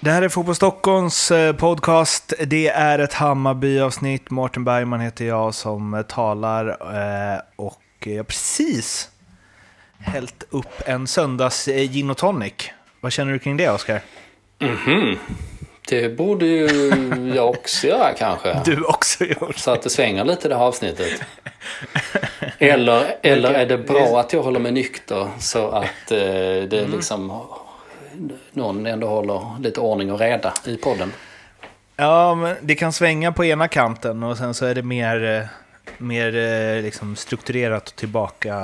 Det här är Fotboll Stockholms eh, podcast. Det är ett Hammarby-avsnitt. Mårten Bergman heter jag som talar. eh, Och jag har precis hällt upp en söndags eh, gin och tonic. Vad känner du kring det, Oskar? Mhm. Det borde ju jag också göra kanske. Du också gjort. Så att det svänger lite det här avsnittet. Eller, eller är det bra att jag håller mig nykter så att eh, det liksom någon ändå håller lite ordning och reda i podden. Ja, men det kan svänga på ena kanten och sen så är det mer, eh, mer eh, liksom strukturerat och tillbaka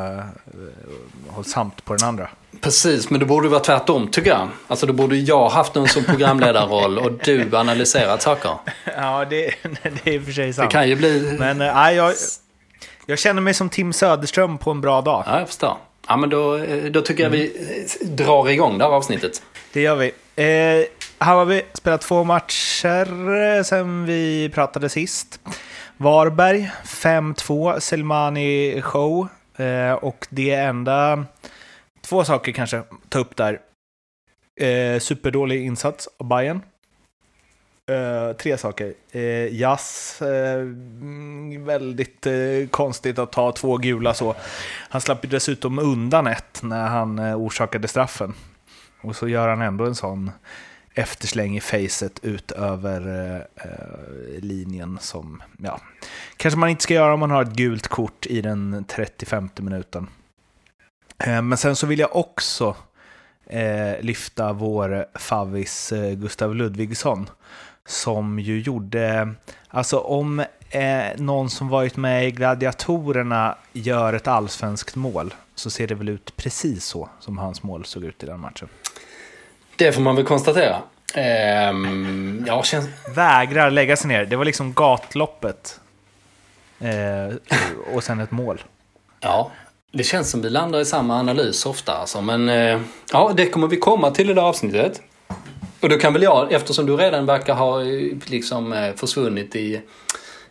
eh, hållsamt på den andra. Precis, men det borde vara tvärtom tycker jag. Alltså då borde jag haft någon som programledarroll och du analyserat saker. Ja, det, det är i och för sig Det sant. kan ju bli... Men nej, jag, jag känner mig som Tim Söderström på en bra dag. Ja, jag förstår. Ja, men då, eh, då tycker jag vi eh, drar igång det här avsnittet. Det gör vi. Eh, Hammarby spelat två matcher eh, sen vi pratade sist. Varberg 5-2, Selmani show. Eh, och det enda... Två saker kanske ta upp där. Eh, superdålig insats av Bayern. Eh, tre saker. Eh, Jazz, eh, mm, väldigt eh, konstigt att ta två gula så. Han slapp ju dessutom undan ett när han eh, orsakade straffen. Och så gör han ändå en sån eftersläng i facet ut över eh, eh linjen som, ja, kanske man inte ska göra om man har ett gult kort i den 35 minuten. Eh, men sen så vill jag också eh, lyfta vår favvis eh, Gustav Ludvigsson som ju gjorde, alltså om eh, någon som varit med i Gladiatorerna gör ett allsvenskt mål så ser det väl ut precis så som hans mål såg ut i den matchen. Det får man väl konstatera. Ehm, ja, känns... Vägrar lägga sig ner. Det var liksom gatloppet. Eh, och sen ett mål. Ja, det känns som vi landar i samma analys ofta alltså. Men eh, ja, det kommer vi komma till i det här avsnittet. Och då kan väl jag, eftersom du redan verkar ha eh, liksom eh, försvunnit i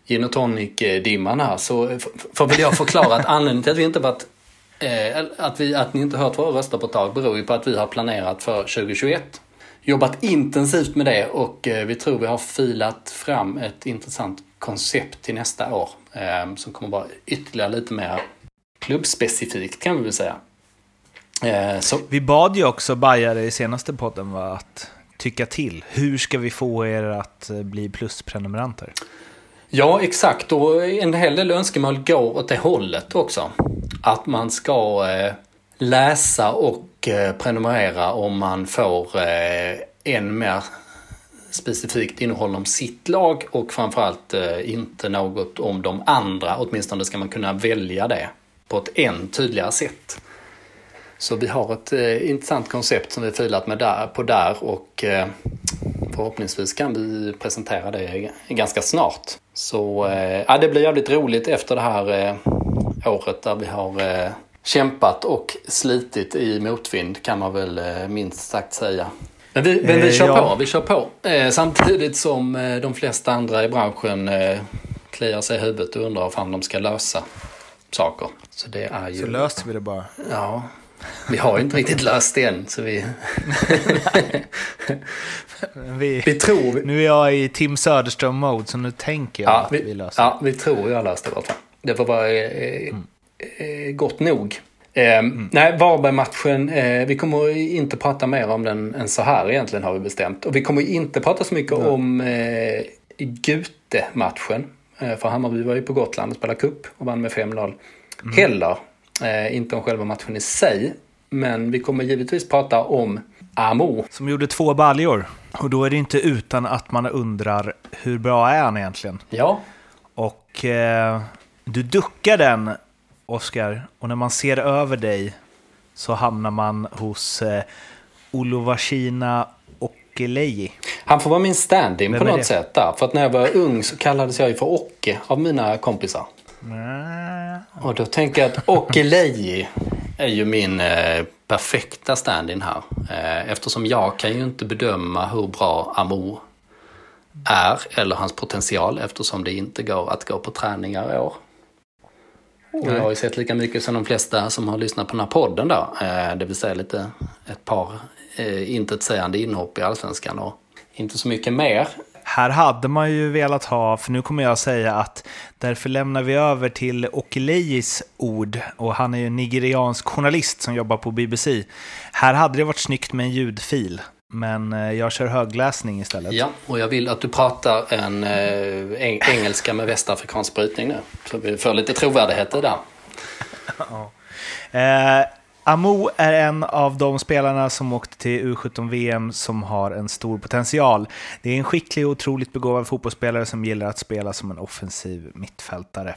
gin och tonic-dimman här, så får väl jag förklara att anledningen till att vi inte varit eh, att, vi, att ni inte hört våra röster på ett tag beror ju på att vi har planerat för 2021. Jobbat intensivt med det och eh, vi tror vi har filat fram ett intressant koncept till nästa år. Eh, som kommer vara ytterligare lite mer klubbspecifikt kan vi väl säga. Eh, så, Vi bad ju också Bajare i senaste podden va, att tycka till. Hur ska vi få er att eh, bli plusprenumeranter? ja, exakt. Och en hel del önskemål går åt det hållet också. Att man ska eh, läsa och eh, prenumerera om man får eh, än mer specifikt innehåll om sitt lag och framförallt eh, inte något om de andra. Åtminstone ska man kunna välja det på ett än tydligare sätt. Så vi har ett eh, intressant koncept som vi filat med där, på där och eh, förhoppningsvis kan vi presentera det ganska snart. Så eh, ja, det blir jävligt roligt efter det här eh, året där vi har eh, kämpat och slitit i motvind kan man väl eh, minst sagt säga. Men vi, men vi kör ja. på, vi kör på. Samtidigt som de flesta andra i branschen kliar sig i huvudet och undrar hur fan de ska lösa saker. Så det är ju... Så löste vi det bara. Ja, vi har ju inte riktigt löst det än. Så vi, Vi, vi tror... nu är jag i Tim Söderström-mode, så nu tänker jag Ja att vi vi, löser det. ja, vi tror jag har löst det i alla fall. Det får vara eh, eh, gott nog. Eh, Nej, Varberg-matchen, eh, vi kommer inte prata mer om den än så här egentligen har vi bestämt. Och vi kommer inte prata så mycket om eh, Gute-matchen. Eh, för Hammarby var ju på Gotland och spelade cup och vann med 5-0. Heller. Eh, inte om själva matchen i sig. Men vi kommer givetvis prata om Amo. Som gjorde två baljor. Och då är det inte utan att man undrar hur bra är han egentligen? Ja, Och eh, du duckar den, Oskar. Och när man ser över dig så hamnar man hos eh, Olovashina Okeleji. Han får vara min stand-in på något det? sätt där. För att när jag var ung så kallades jag ju för Ocke av mina kompisar. Och då tänker jag att Okeleji är ju min eh, perfekta stand-in här. Eh, eftersom jag kan ju inte bedöma hur bra Amo är eller hans potential eftersom det inte går att gå på träningar i år. Och jag har ju sett lika mycket som de flesta som har lyssnat på den här podden då. Eh, det vill säga lite ett par eh, intetsägande inhopp i allsvenskan. Och inte så mycket mer. Här hade man ju velat ha, för nu kommer jag säga att därför lämnar vi över till Okeleyis ord, och han är ju en nigeriansk journalist som jobbar på BBC. Här hade det varit snyggt med en ljudfil, men eh, jag kör högläsning istället. Ja, och jag vill att du pratar en eh, engelska med västafrikansk brytning nu, så vi får lite trovärdighet i det. Ja. Eh, Amo är en av de spelarna som åkte till U17-VM som har en stor potential. Det är en skicklig och otroligt begåvad fotbollsspelare som gillar att spela som en offensiv mittfältare.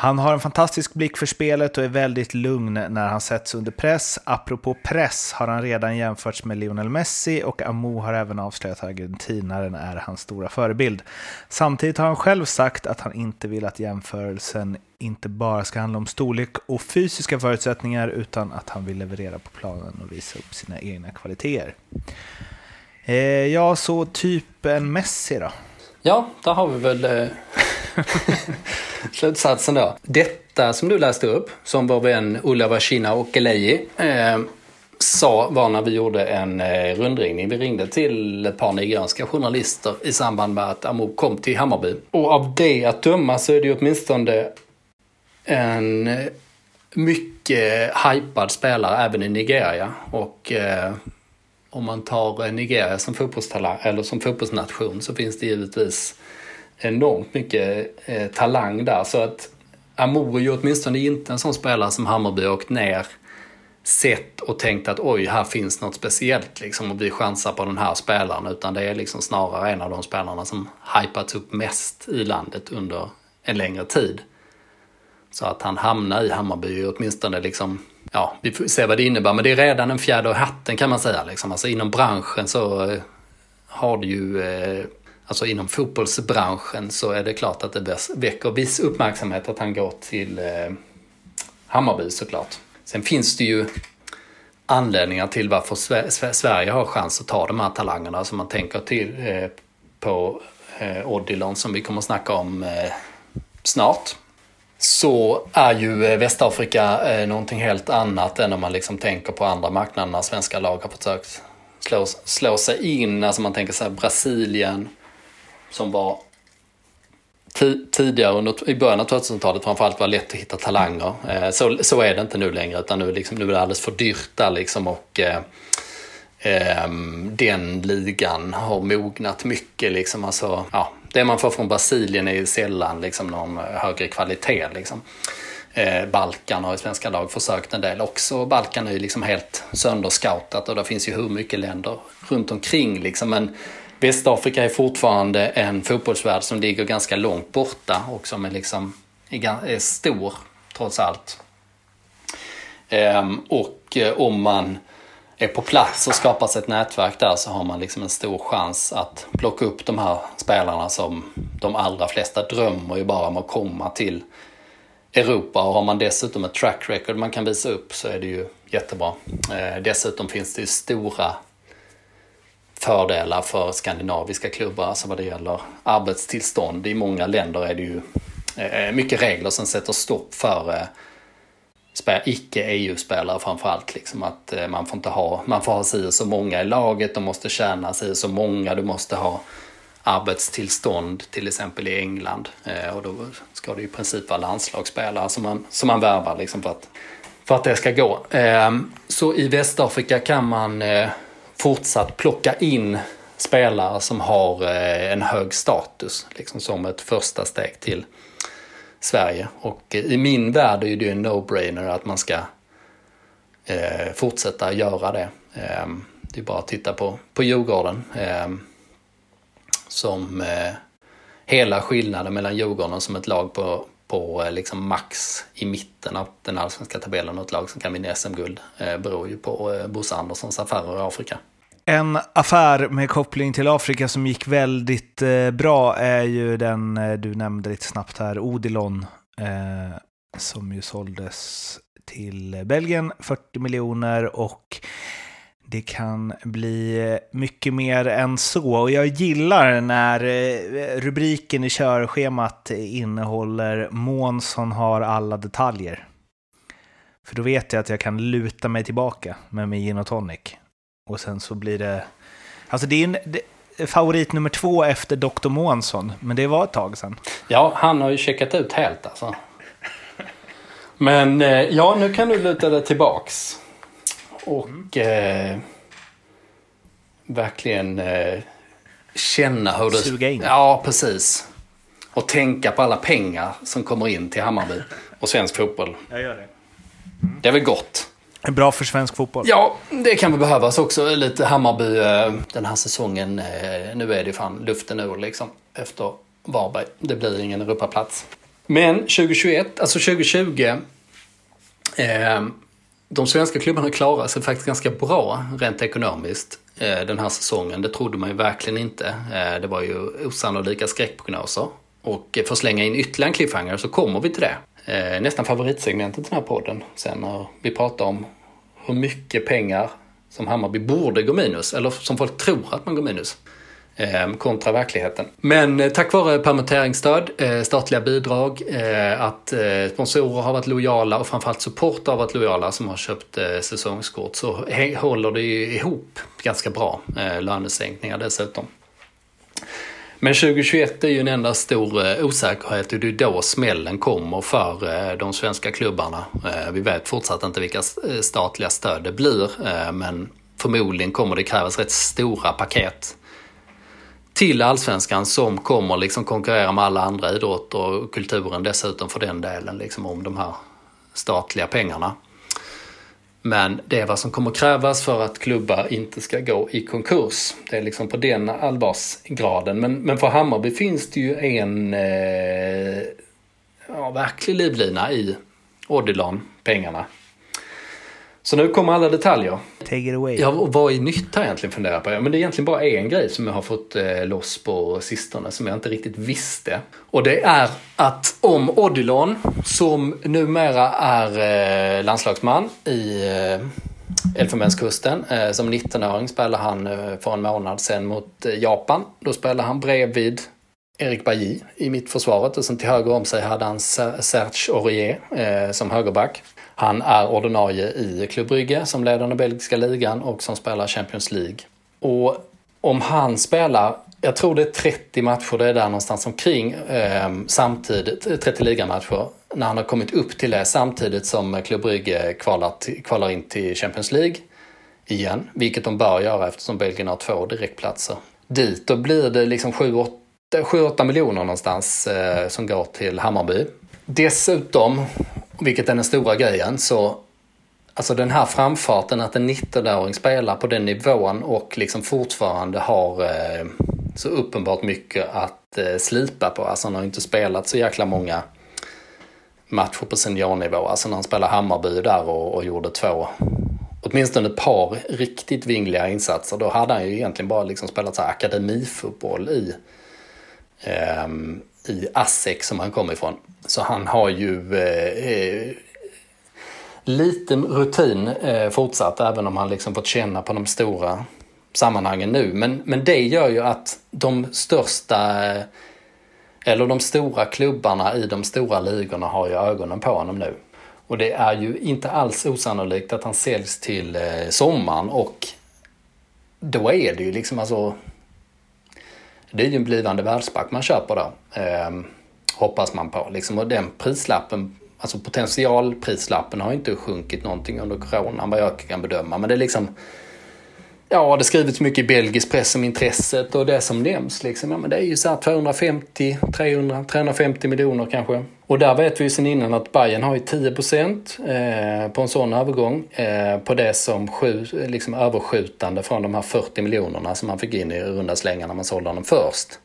Han har en fantastisk blick för spelet och är väldigt lugn när han sätts under press. Apropå press har han redan jämförts med Lionel Messi och Amo har även avslöjat att argentinaren är hans stora förebild. Samtidigt har han själv sagt att han inte vill att jämförelsen inte bara ska handla om storlek och fysiska förutsättningar utan att han vill leverera på planen och visa upp sina egna kvaliteter. Eh, ja, så typ en Messi då? Ja, där har vi väl eh, slutsatsen då. Detta som du läste upp, som vår vän Ulla Vashina Okeleji eh, sa var när vi gjorde en eh, rundringning. Vi ringde till ett par nigerianska journalister i samband med att Amo kom till Hammarby. Och av det att döma så är det ju åtminstone en eh, mycket hypad spelare även i Nigeria. Och eh, om man tar eh, Nigeria som fotbollstalang eller som fotbollsnation så finns det givetvis enormt mycket eh, talang där. Så att Amor är ju åtminstone inte en sån spelare som Hammarby åkt ner sett och tänkt att oj, här finns något speciellt liksom och vi chansar på den här spelaren. Utan det är liksom snarare en av de spelarna som hypats upp mest i landet under en längre tid. Så att han hamnar i Hammarby åtminstone liksom, ja, vi får se vad det innebär. Men det är redan en fjäder i hatten kan man säga. Liksom. Alltså inom branschen så eh, har det ju, eh, alltså inom fotbollsbranschen så är det klart att det väcker viss uppmärksamhet att han går till eh, Hammarby såklart. Sen finns det ju anledningar till varför Sverige har chans att ta de här talangerna. Alltså man tänker till eh, på eh, Odilon som vi kommer att snacka om eh, snart så är ju eh, Västafrika eh, någonting helt annat än om man liksom tänker på andra marknader när svenska lag har försökt slå, slå sig in. Alltså man tänker sig Brasilien som var tidigare under, i början av 2000-talet framförallt var lätt att hitta talanger. Eh, så, så är det inte nu längre utan nu, liksom, nu är det alldeles för dyrt där liksom och eh, eh, den ligan har mognat mycket liksom. Alltså, ja, det man får från Brasilien är ju sällan liksom någon högre kvalitet. Liksom. Eh, Balkan har ju svenska lag försökt en del också. Balkan är ju liksom helt sönderscoutat och det finns ju hur mycket länder runt omkring liksom. Men Västafrika är fortfarande en fotbollsvärld som ligger ganska långt borta och som är, liksom, är stor trots allt. Ehm, och eh, om man är på plats och skapar sig ett nätverk där så har man liksom en stor chans att plocka upp de här spelarna som de allra flesta drömmer ju bara om att komma till Europa och har man dessutom ett track record man kan visa upp så är det ju jättebra. Ehm, dessutom finns det ju stora fördelar för skandinaviska klubbar, alltså vad det gäller arbetstillstånd. I många länder är det ju eh, mycket regler som sätter stopp för eh, icke-EU-spelare framförallt. Liksom att eh, man får inte ha, man får ha si så många i laget, de måste tjäna si så många, du måste ha arbetstillstånd till exempel i England. Och då ska det i princip vara landslagsspelare som man, som man värvar liksom för, att, för att det ska gå. Ehm, så i Västafrika kan man fortsatt plocka in spelare som har eh, en hög status liksom som ett första steg till Sverige. Och eh, i min värld är det en no-brainer att man ska eh, fortsätta göra det. Eh, det är bara att titta på, på Djurgården. Eh, som eh, hela skillnaden mellan Djurgården som ett lag på, på eh, liksom max i mitten av den allsvenska tabellen och ett lag som kan vinna SM-guld eh, beror ju på eh, Bosse Anderssons affärer i Afrika. En affär med koppling till Afrika som gick väldigt eh, bra är ju den eh, du nämnde lite snabbt här, Odilon, eh, som ju såldes till Belgien, 40 miljoner och det kan bli eh, mycket mer än så. Och jag gillar när eh, rubriken i körschemat innehåller Månsson har alla detaljer. För då vet jag att jag kan luta mig tillbaka med min gin och tonic. Och sen så blir det... Alltså det är en, det, favorit nummer två efter Dr. Månsson, men det var ett tag sedan. Ja, han har ju checkat ut helt alltså. Men eh, ja, nu kan du luta dig tillbaks. Och eh, verkligen eh, känna hur det... Suga in. Ja, precis. Och tänka på alla pengar som kommer in till Hammarby och svensk fotboll. Jag gör det. Det är väl gott. Bra för svensk fotboll. Ja, det kan väl behövas också. Lite Hammarby eh, den här säsongen. Eh, nu är det fan luften ur liksom. Efter Varberg. Det blir ingen Europaplats. Men 2021, alltså 2020. Eh, de svenska klubbarna klarar sig faktiskt ganska bra rent ekonomiskt eh, den här säsongen. Det trodde man ju verkligen inte. Eh, det var ju osannolika skräckprognoser. Och för att slänga in ytterligare en cliffhanger så kommer vi till det. Eh, nästan favoritsegmentet i den här podden. Sen när vi pratar om hur mycket pengar som Hammarby borde gå minus, eller som folk tror att man går minus. Eh, kontra verkligheten. Men eh, tack vare permitteringsstöd, eh, statliga bidrag, eh, att eh, sponsorer har varit lojala och framförallt supportrar har varit lojala som har köpt eh, säsongskort så håller det ju ihop ganska bra. Eh, lönesänkningar dessutom. Men 2021 är ju en enda stor eh, osäkerhet och det är då smällen kommer för eh, de svenska klubbarna. Eh, vi vet fortsatt inte vilka statliga stöd det blir men förmodligen kommer det krävas rätt stora paket till allsvenskan som kommer liksom konkurrera med alla andra idrotter och kulturen dessutom för den delen liksom om de här statliga pengarna. Men det är vad som kommer krävas för att klubbar inte ska gå i konkurs. Det är liksom på den allvarsgraden. Men, men för Hammarby finns det ju en eh, ja, verklig livlina i Odilon-pengarna. Så nu kommer alla detaljer. Take it away. Ja, och vad är nytt här egentligen funderar på? Ja, men det är egentligen bara en grej som jag har fått eh, loss på sistone som jag inte riktigt visste. Och det är att om Odilon, som numera är eh, landslagsman i eh, Elfenbenskusten, eh, som 19-åring spelade han eh, för en månad sedan mot eh, Japan. Då spelade han bredvid Erik Bajy i mittförsvaret och sen till höger om sig hade han Ser- Serge Aurier eh, som högerback. Han är ordinarie i Club Brygge som leder den belgiska ligan och som spelar Champions League. Och om han spelar, jag tror det är 30 matcher, det är där någonstans omkring ehm, eh, samtidigt, 30 ligamatcher, när han har kommit upp till det samtidigt som Club Brygge kvalar, kvalar in till Champions League igen, vilket de bör göra eftersom Belgien har två direktplatser. Dit, då blir det liksom 7-8 miljoner någonstans eh, som går till Hammarby. Dessutom, vilket är den stora grejen, så Alltså den här framfarten att en 19-åring spelar på den nivån och liksom fortfarande har eh, så uppenbart mycket att eh, slipa på. Alltså han har ju inte spelat så jäkla många matcher på seniornivå. Alltså när han spelade Hammarby där och, och gjorde två, åtminstone ett par riktigt vingliga insatser. Då hade han ju egentligen bara liksom spelat så här akademifotboll i, eh, i ASSEC som han kom ifrån. Så han har ju eh, eh, lite rutin eh, fortsatt, även om han liksom fått känna på de stora sammanhangen nu. Men, men det gör ju att de största, eh, eller de stora klubbarna i de stora ligorna har ju ögonen på honom nu. Och det är ju inte alls osannolikt att han säljs till eh, sommaren och då är det ju liksom alltså det är ju en blivande världsback man köper då. Eh, hoppas man på. Liksom, och den prislappen, alltså potentialprislappen har inte sjunkit någonting under coronan vad jag kan bedöma. Men det är liksom, ja det skrivits mycket i belgisk press om intresset och det som nämns liksom, ja men det är ju så 250, 300, 350 miljoner kanske. Och där vet vi ju sen innan att Bayern har ju 10 procent eh, på en sån övergång eh, på det som sju, liksom överskjutande från de här 40 miljonerna som man fick in i runda slängar när man sålde honom först.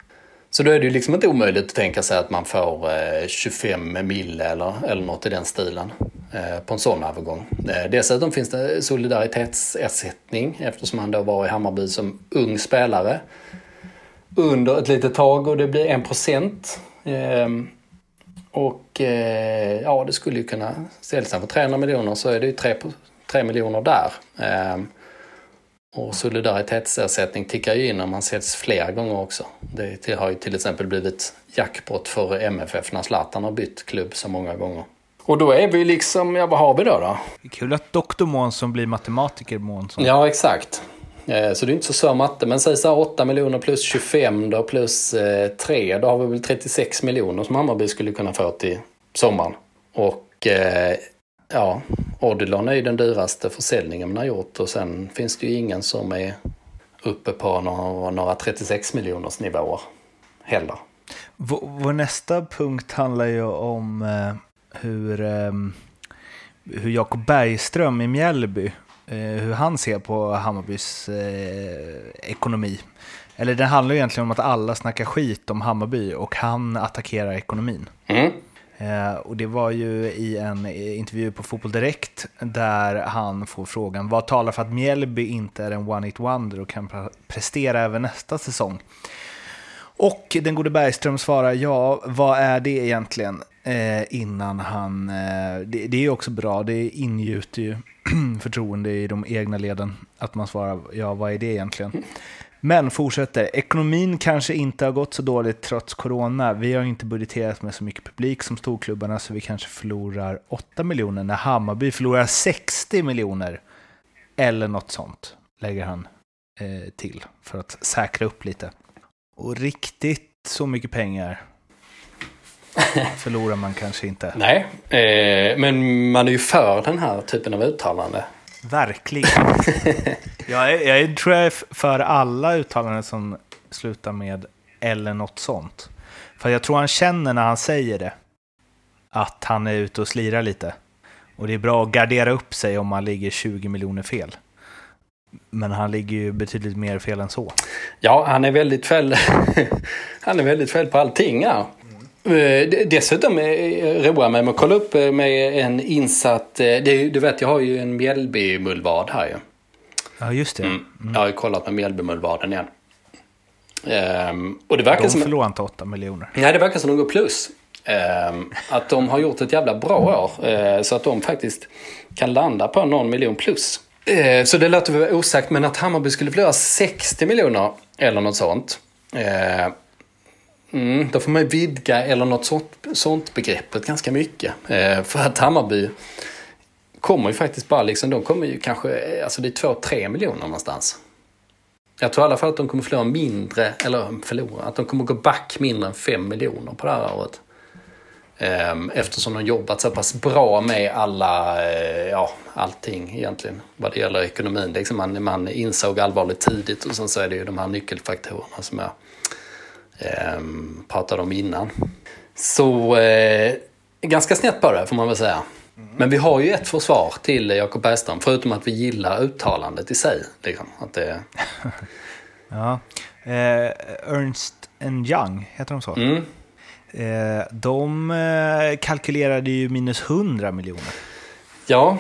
Så då är det ju liksom inte omöjligt att tänka sig att man får eh, 25 mille eller, eller något i den stilen eh, på en sån övergång. Eh, dessutom finns det solidaritetsersättning eftersom han då var i Hammarby som ung spelare under ett litet tag och det blir en procent. Ehm, och ja, det skulle ju kunna säljas för 300 miljoner så är det ju 3, 3 miljoner där. Ehm, Eh, och solidaritetsersättning tickar ju in om man sätts flera gånger också. Det har ju till exempel blivit jackpot för MFF när Zlatan har bytt klubb så många gånger. Och då är vi liksom, ja vad har vi då då? Kul att Dr. Månsson blir matematiker Månsson. Ja exakt. Eh, så det är inte så svår matte. Men säg så här 8 miljoner plus 25 då plus eh, 3. Då har vi väl 36 miljoner som Hammarby skulle kunna få till sommaren. Och eh, ja, Odilon är ju den dyraste försäljningen man har gjort. Och sen finns det ju ingen som är uppe på några, några 36 miljoners nivåer heller. Vår, vår nästa punkt handlar ju om eh, hur, eh, hur Jakob Bergström i Mjällby, eh, hur han ser på Hammarbys eh, ekonomi. Eller det handlar ju egentligen om att alla snackar skit om Hammarby och han attackerar ekonomin. Mm. Eh, och det var ju i en intervju på Fotboll Direkt där han får frågan vad talar för att Mjällby inte är en one-hit wonder och kan prestera även nästa säsong? Och den gode Bergström svarar ja, vad är det egentligen? Eh, innan han, eh, det, det, är också bra, det ingjuter ju förtroende i de egna leden att man svarar ja, vad är det egentligen? Men fortsätter, ekonomin kanske inte har gått så dåligt trots corona. Vi har inte budgeterat med så mycket publik som storklubbarna så vi kanske förlorar 8 miljoner när Hammarby förlorar 60 miljoner. Eller något sånt, lägger han eh, till för att säkra upp lite. Och riktigt så mycket pengar förlorar man kanske inte. Nej, eh, men man är ju för den här typen av uttalande. Verkligen. jag, är, jag tror jag är för alla uttalanden som slutar med eller något sånt. För jag tror han känner när han säger det att han är ute och slirar lite. Och det är bra att gardera upp sig om man ligger 20 miljoner fel. Men han ligger ju betydligt mer fel än så. Ja, han är väldigt fel, han är väldigt fel på allting. Ja. Mm. Dessutom roar mig med att kolla upp eh, med en insatt, eh, du vet jag har ju en Mjällby-mullvad här ju. Ja, just det. Mm. Jag har ju kollat med Mjällby-mullvaden igen. Um, och det verkar de som... förlorar inte 8 miljoner. Nej, det verkar som de går plus. Um, att de har gjort ett jävla bra år. Uh, så att de faktiskt kan landa på någon miljon plus. Uh, så det låter väl osagt, men att Hammarby skulle förlora 60 miljoner eller något sånt. Uh, mm, då får man vidga eller något sånt, sånt begreppet ganska mycket. Eh, för att Hammarby kommer ju faktiskt bara liksom, de kommer ju kanske, eh, alltså det är 2-3 miljoner någonstans. Jag tror i alla fall att de kommer förlora mindre, eller förlora, att de kommer gå back mindre än 5 miljoner på det här året. Ehm, eftersom de jobbat så pass bra med alla, eh, ja, allting egentligen vad det gäller ekonomin. Liksom man, man insåg allvarligt tidigt och sen så är det ju de här nyckelfaktorerna som är eh, pratade om innan. Så eh, ganska snett på det får man väl säga. Men vi har ju ett försvar till Jakob Bergström, förutom att vi gillar uttalandet i sig. Liksom, att det... ja. Eh, Ernst Young, heter de så? Mm. Eh, de eh, kalkylerade ju minus 100 miljoner. Ja,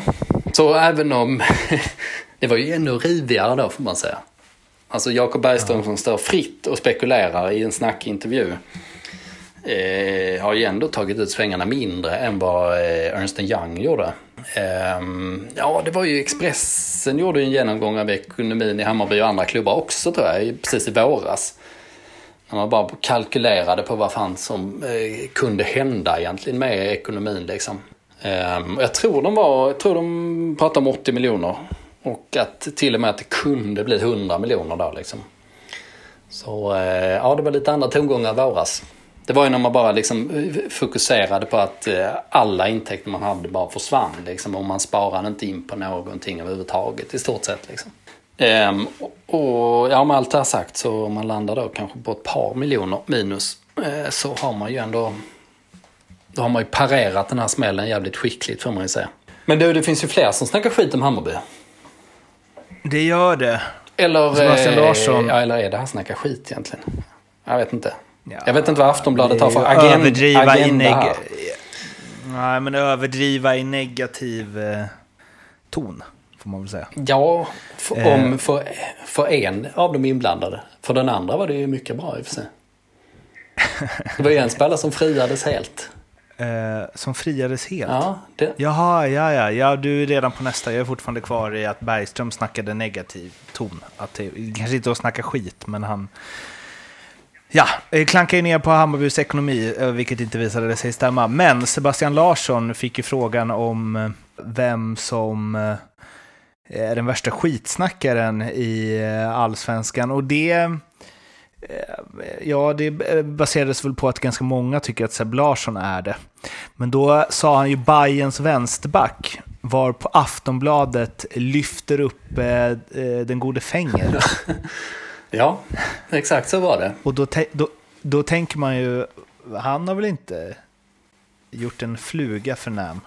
så även om... det var ju ännu rivigare då får man säga. Alltså Jakob Bergström ja. som står fritt och spekulerar i en snackintervju eh, har ju ändå tagit ut svängarna mindre än vad eh, Ernst Young gjorde. Eh, ja, det var ju Expressen gjorde en genomgång av ekonomin i Hammarby och andra klubbar också tror jag, precis i våras. När man bara kalkylerade på vad fan som eh, kunde hända egentligen med ekonomin liksom. Ehm, jag tror de var, jag tror de pratade om 80 miljoner. Och att till och med att det kunde bli 100 miljoner då liksom. Så eh, ja, det var lite andra tongångar i våras. Det var ju när man bara liksom eh, fokuserade på att eh, alla intäkter man hade bara försvann. Liksom, och man sparade inte in på någonting överhuvudtaget i stort sett. Liksom. Ehm, och ja, med allt det här sagt så om man landar då kanske på ett par miljoner minus eh, så har man ju ändå då har man ju parerat den här smällen jävligt skickligt får man ju säga. Men du, det finns ju fler som snackar skit om Hammarby. Det gör det. Eller, Sebastian Larsson. Ja, eller är det här snacka skit egentligen? Jag vet inte. Ja, jag vet inte vad Aftonbladet har för agenda, överdriva agenda i här. Nej, men överdriva i negativ eh, ton, får man väl säga. Ja, för, eh. om, för, för en av de inblandade. För den andra var det ju mycket bra i och för sig. Det var ju en spelare som friades helt. Eh, som friades helt? Ja, det... Jaha, ja, ja, ja, du är redan på nästa. Jag är fortfarande kvar i att Bergström snackade negativ ton. Att det, kanske inte att snacka skit, men han Ja, klankar ju ner på Hammarbys ekonomi, eh, vilket inte visade sig stämma. Men Sebastian Larsson fick ju frågan om eh, vem som... är den värsta skitsnackaren i eh, allsvenskan. Och det, eh, ja, det baserades väl på att ganska många tycker att Seb Larsson är det. Men då sa han ju Bayerns vänsterback, var på Aftonbladet lyfter upp eh, den gode Fänger. ja, exakt så var det. Och då, då, då tänker man ju, han har väl inte gjort en fluga för Nam?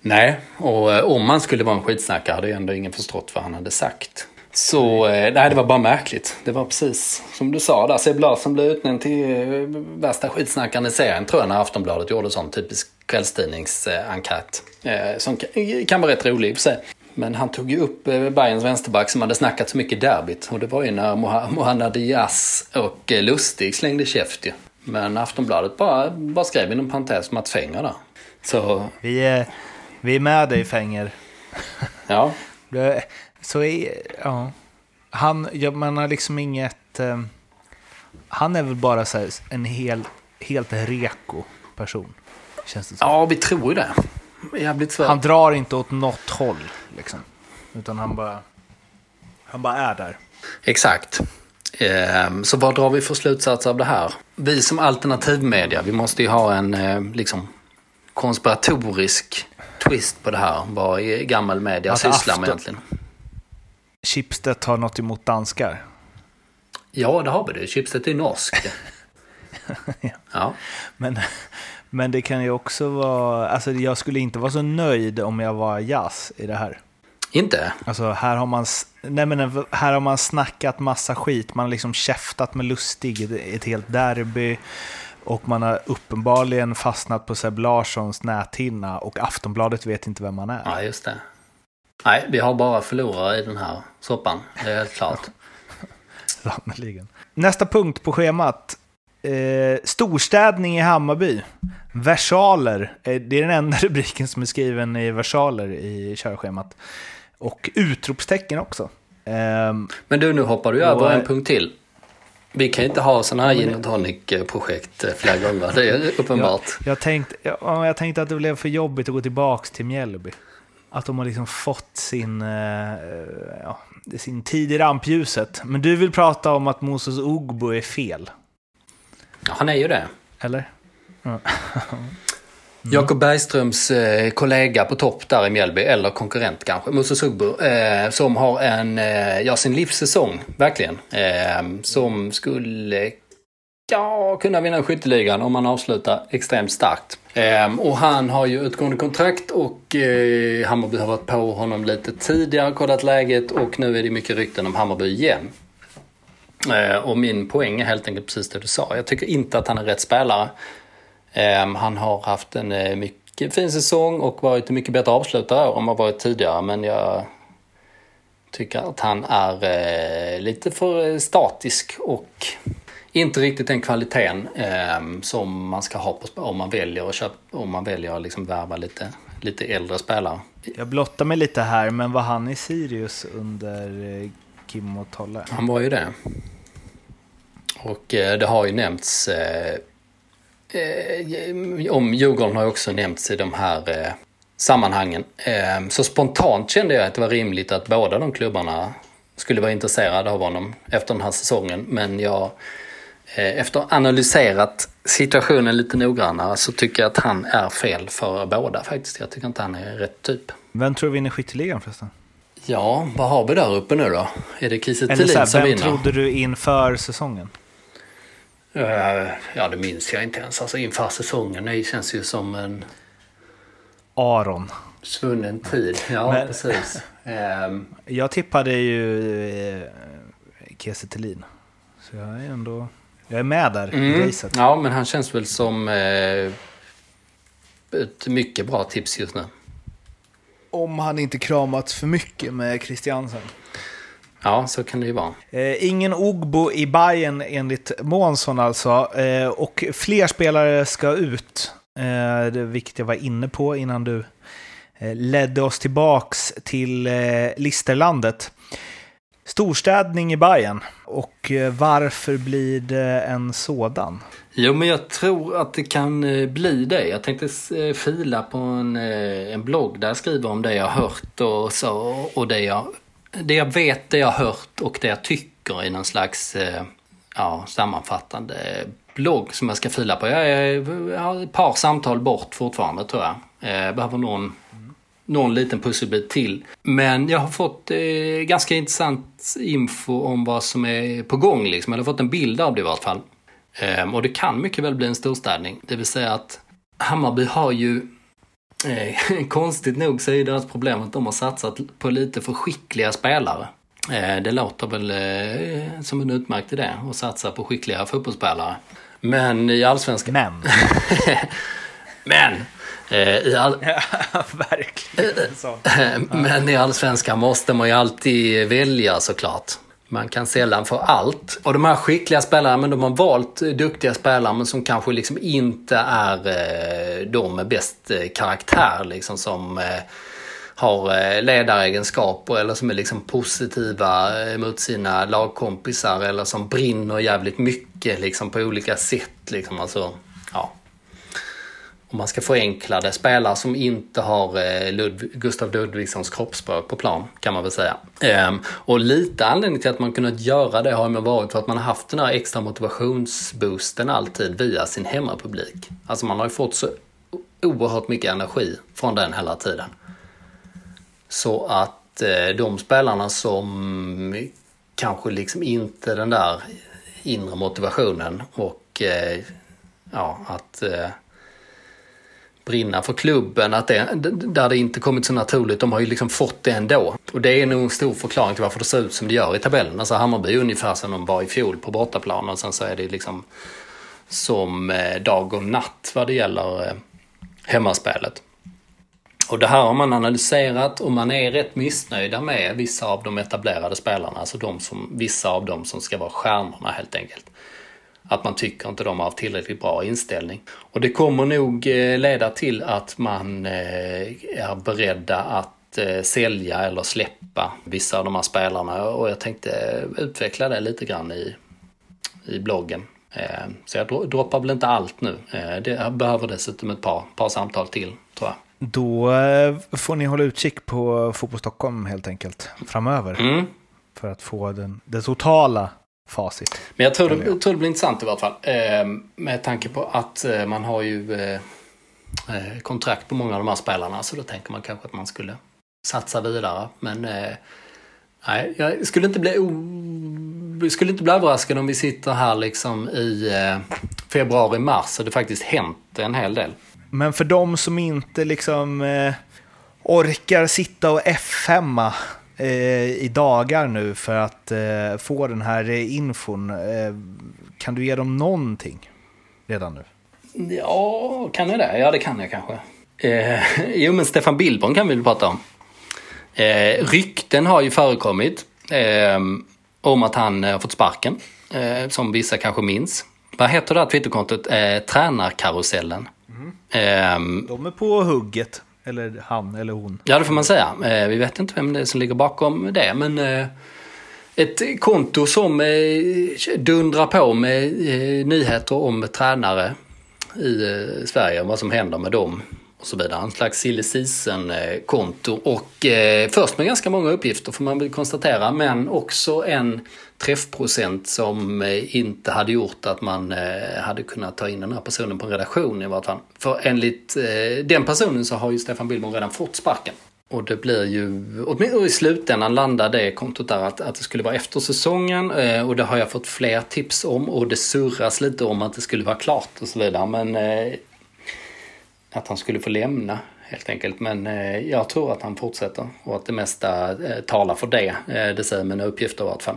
Nej, och eh, om man skulle vara en skitsnackare hade ju ändå ingen förstått vad han hade sagt. Så eh, nej, det var bara märkligt. Det var precis som du sa där. Seb Larsson blev utnämnd till eh, värsta skitsnackaren i serien tror jag när Aftonbladet gjorde sån typisk kvällstidningsenkät. Som kan vara rätt rolig i sig. Men han tog ju upp Bayerns vänsterback som hade snackat så mycket derbyt. Och det var ju när Mohamed Diaz och Lustig slängde käft ju. Men Aftonbladet bara, bara skrev inom parentes Mats Fenger där. Så... Vi är, vi är med dig Fenger. Ja. Så är, ja. Han, ja, man har liksom inget... Eh, han är väl bara så en hel, helt reko person. Känns det som. Ja, vi tror ju det. Jävligt svårt. Han drar inte åt något håll. Liksom. Utan han bara, han bara är där. Exakt. Ehm, så vad drar vi för slutsats av det här? Vi som alternativmedia, vi måste ju ha en eh, liksom, konspiratorisk twist på det här. Vad gammal media alltså sysslar med egentligen. Schibsted har något emot danskar? Ja, det har vi det. Schibsted är norsk. ja. ja. Men, men det kan ju också vara... Alltså jag skulle inte vara så nöjd om jag var jazz i det här. Inte? Alltså här har man, nej men här har man snackat massa skit. Man har liksom käftat med Lustig ett helt derby. Och man har uppenbarligen fastnat på Seb Larssons näthinna och Aftonbladet vet inte vem man är. Ja, just det. Nej, vi har bara förlorare i den här soppan. Det är helt klart. Sannerligen. Nästa punkt på schemat. Eh, storstädning i Hammarby. Versaler. Eh, det är den enda rubriken som är skriven i versaler i körschemat. Och utropstecken också. Eh, Men du, nu hoppar du över en punkt till. Vi kan inte ha sådana här gin och tonic-projekt eh, flera gånger, det är uppenbart. Jag, jag, tänkte, jag, jag tänkte att det blev för jobbigt att gå tillbaka till Mjällby. Att de har liksom fått sin, eh, ja, sin tid i rampljuset. Men du vill prata om att Moses Ugbo är fel? Ja, han är ju det. Eller? Mm. Jakob Bergströms eh, kollega på topp där i Mjällby, eller konkurrent kanske, Moses Ugbo, eh, som har en, eh, ja sin livssäsong, verkligen. Eh, som skulle ja, kunna vinna skytteligan om han avslutar extremt starkt. Ehm, och han har ju utgående kontrakt och eh, Hammarby har varit på honom lite tidigare, kollat läget och nu är det mycket rykten om Hammarby igen. Ehm, och min poäng är helt enkelt precis det du sa. Jag tycker inte att han är rätt spelare. Ehm, han har haft en eh, mycket fin säsong och varit en mycket bättre avslutare än vad varit tidigare. Men jag tycker att han är eh, lite för eh, statisk och inte riktigt den kvaliteten ehm, som man ska ha på, om man väljer att köpa, om man väljer att liksom värva lite, lite äldre spelare. Jag blottar mig lite här, men var han i Sirius under eh, Kim och Tolle? Han var ju det. Och det har ju nämnts eh, om Djurgården har också nämnts i de här eh, sammanhangen. Eh, så spontant kände jag att det var rimligt att båda de klubbarna skulle vara intresserade av honom efter den här säsongen. Men jag, eh, efter att analyserat situationen lite noggrannare så tycker jag att han är fel för båda faktiskt. Jag tycker inte han är rätt typ. Vem tror du vinner skytteligan förresten? Ja, vad har vi där uppe nu då? Är det Kiese Thelin som vinner? Vem trodde du inför säsongen? Eh, ja, det minns jag inte ens. Alltså inför säsongen, det känns ju som en... Aron. Svunnen tid, ja Men, precis. um... Jag tippade ju eh, Kiese Thelin. Så jag är ändå... Jag är med där mm. i racet. Ja, men han känns väl som eh, ett mycket bra tips just nu. Om han inte kramats för mycket med Christiansen. Ja, så kan det ju vara. Eh, ingen Ogbo i Bayern enligt Månsson alltså. Eh, och fler spelare ska ut. Eh, det vilket jag var inne på innan du eh, ledde oss tillbaks till eh, Listerlandet storstädning i Bayern och eh, varför blir det en sådan? Jo, men jag tror att det kan eh, bli det. Jag tänkte eh, fila på en, en blogg där jag skriver om det jag har hört och så. Och det jag, det jag vet, det jag har hört och det jag tycker i någon slags ja, sammanfattande blogg som jag ska fila på. Jag, är, jag har ett par samtal bort fortfarande tror jag. Jag behöver någon någon liten pusselbit till. Men jag har fått eh, ganska intressant info om vad som är på gång. Liksom. Jag har fått en bild av det i vart fall. Eh, och det kan mycket väl bli en storstädning. Det vill säga att Hammarby har ju eh, konstigt nog så är deras problem att de har satsat på lite för skickliga spelare. Eh, det låter väl eh, som en utmärkt idé att satsa på skickliga fotbollsspelare. Men i allsvenskan... Men. Men I all... Ja, verkligen. Så. Men i allsvenskan måste man ju alltid välja såklart. Man kan sällan få allt. Och de här skickliga spelarna, men de har valt duktiga spelare men som kanske liksom inte är eh, de med bäst eh, karaktär liksom som har ledaregenskaper eller som är liksom positiva mot sina lagkompisar eller som brinner jävligt mycket liksom på olika sätt liksom. Alltså, ja om man ska förenkla det, spelare som inte har eh, Ludv Gustav Ludvigssons kroppsspråk på plan kan man väl säga. Ehm, och lite anledning till att man kunnat göra det har ju varit för att man har haft den här extra motivationsboosten alltid via sin hemmapublik. Alltså man har ju fått så oerhört mycket energi från den hela tiden. Så att eh, de spelarna som kanske liksom inte den där inre motivationen och eh, ja, att eh, brinna för klubben, att det, där det inte kommit så naturligt. De har ju liksom fått det ändå. Och det är nog en stor förklaring till varför det ser ut som det gör i tabellen. Alltså Hammarby är ungefär som de var i fjol på bortaplan och sen så är det liksom som eh, dag och natt vad det gäller eh, hemmaspelet. Och det här har man analyserat och man är rätt missnöjda med vissa av de etablerade spelarna. Alltså de som, vissa av dem som ska vara stjärnorna helt enkelt. Att man tycker inte de har haft tillräckligt bra inställning. Och det kommer nog eh, leda till att man eh, är beredda att eh, sälja eller släppa vissa av de här spelarna. Och jag tänkte utveckla det lite grann i, i bloggen. Så jag droppar väl inte allt nu. Jag behöver dessutom ett par, par samtal till, tror jag. Då får ni hålla utkik på Fotboll Stockholm helt enkelt framöver. Mm. För att få den, den totala facit. Men jag tror, det, jag tror det blir intressant i vart fall. Eh, med tanke på att eh, man har ju eh, kontrakt på många av de här spelarna. Så då tänker man kanske att man skulle satsa vidare. Men nej, jag skulle inte bli skulle inte bli överraskad om vi sitter här liksom i eh, februari, mars och det faktiskt hänt en hel del. Men för de som inte liksom orkar sitta och F5 eh, i dagar nu för att eh, få den här infon. Eh, kan du ge dem någonting redan nu? Ja, kan jag det? Ja, det kan jag kanske. Eh, jo, men Stefan Billborn kan vi väl prata om. Eh, rykten har ju förekommit eh, om att han har fått sparken, eh, som vissa kanske minns. Vad heter det här Twitterkontot? Eh, Tränarkarusellen. Mm. De är på hugget. Eller han eller hon. Ja, det får man säga. Eh, vi vet inte vem det är som ligger bakom det, men eh, ett konto som eh, dundrar på med nyheter om tränare i Sverige, och vad som händer med dem och så vidare. En slags silly konto och eh, först med ganska många uppgifter får man väl konstatera men också en träffprocent som eh, inte hade gjort att man eh, hade kunnat ta in den här personen på en redaktion i vart fall. För enligt eh, den personen så har ju Stefan Billborn redan fått sparken. Och det blir ju, åtminstone i slutändan landar det kontot där att, att det skulle vara efter säsongen och det har jag fått fler tips om och det surras lite om att det skulle vara klart och så vidare. Men att han skulle få lämna helt enkelt. Men jag tror att han fortsätter och att det mesta talar för det. Det säger mina uppgifter i vart fall.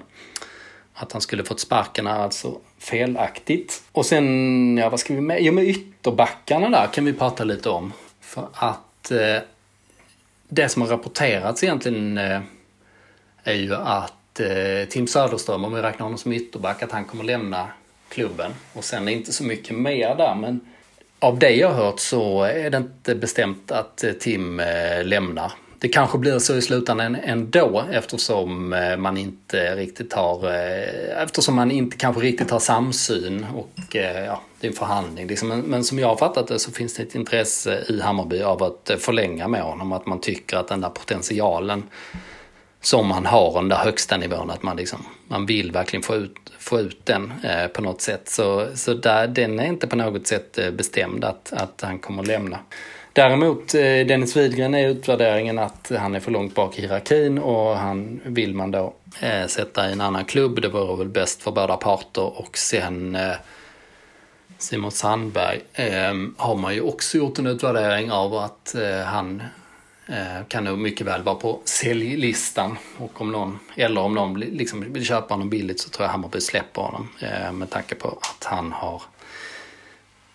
Att han skulle fått sparken är alltså felaktigt. Och sen, ja vad ska vi med? Jo men ytterbackarna där kan vi prata lite om. För att eh, det som har rapporterats egentligen eh, är ju att eh, Tim Söderström, om vi räknar honom som ytterback, att han kommer lämna klubben. Och sen är det inte så mycket mer där men av det jag har hört så är det inte bestämt att eh, Tim eh, lämnar det kanske blir så i slutändan ändå eftersom eh, man inte riktigt har, eh, eftersom man inte kanske riktigt har samsyn och eh, ja, det är en förhandling. Liksom. Men, som jag har fattat det så finns det ett intresse i Hammarby av att förlänga med honom, att man tycker att den där potentialen som man har den där högsta nivån, att man, liksom, man vill verkligen få ut, få ut den eh, på något sätt. Så, så där, den är inte på något sätt bestämd att, att han kommer att lämna. Däremot, eh, Dennis Widgren är utvärderingen att han är för långt bak i hierarkin och han vill man då eh, sätta i en annan klubb. Det vore väl bäst för båda parter och sen eh, Simon Sandberg eh, har man ju också gjort en utvärdering av att eh, han eh, kan nog mycket väl vara på säljlistan. Och om någon, eller om någon liksom vill köpa honom billigt så tror jag Hammarby släpper honom. Eh, med tanke på att han har,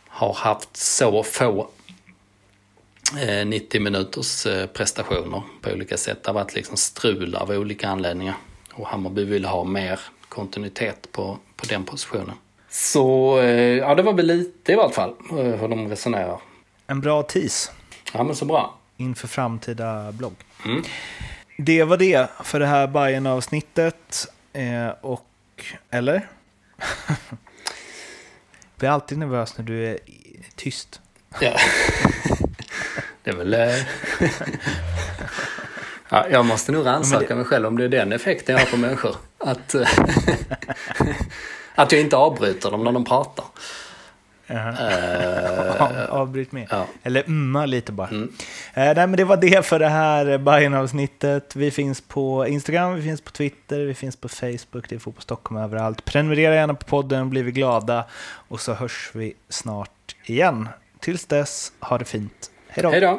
har haft så få 90 eh, minuters eh, prestationer på olika sätt. Det har varit liksom strul av olika anledningar. Och Hammarby vill ha mer kontinuitet på, på den positionen. Så eh, ja, det var väl lite i alla fall hur de resonerar. En bra tis. Ja, men så bra. Inför framtida blogg. Mm. Det var det för det här bayern avsnittet och, eller? Jag blir alltid nervös när du är tyst. Ja. Det är väl... Eh, ja, jag måste nog rannsaka det... mig själv om det är den effekten jag har på människor. Att, eh, att jag inte avbryter dem när de pratar. Uh, Avbryt med. Ja. Eller umma lite bara. Mm. Uh, nej, men det var det för det här Bajen-avsnittet. Vi finns på Instagram, vi finns på Twitter, vi finns på Facebook, det är Fotboll Stockholm överallt. Prenumerera gärna på podden, blir vi glada. Och så hörs vi snart igen. Tills dess, ha det fint. Hej då.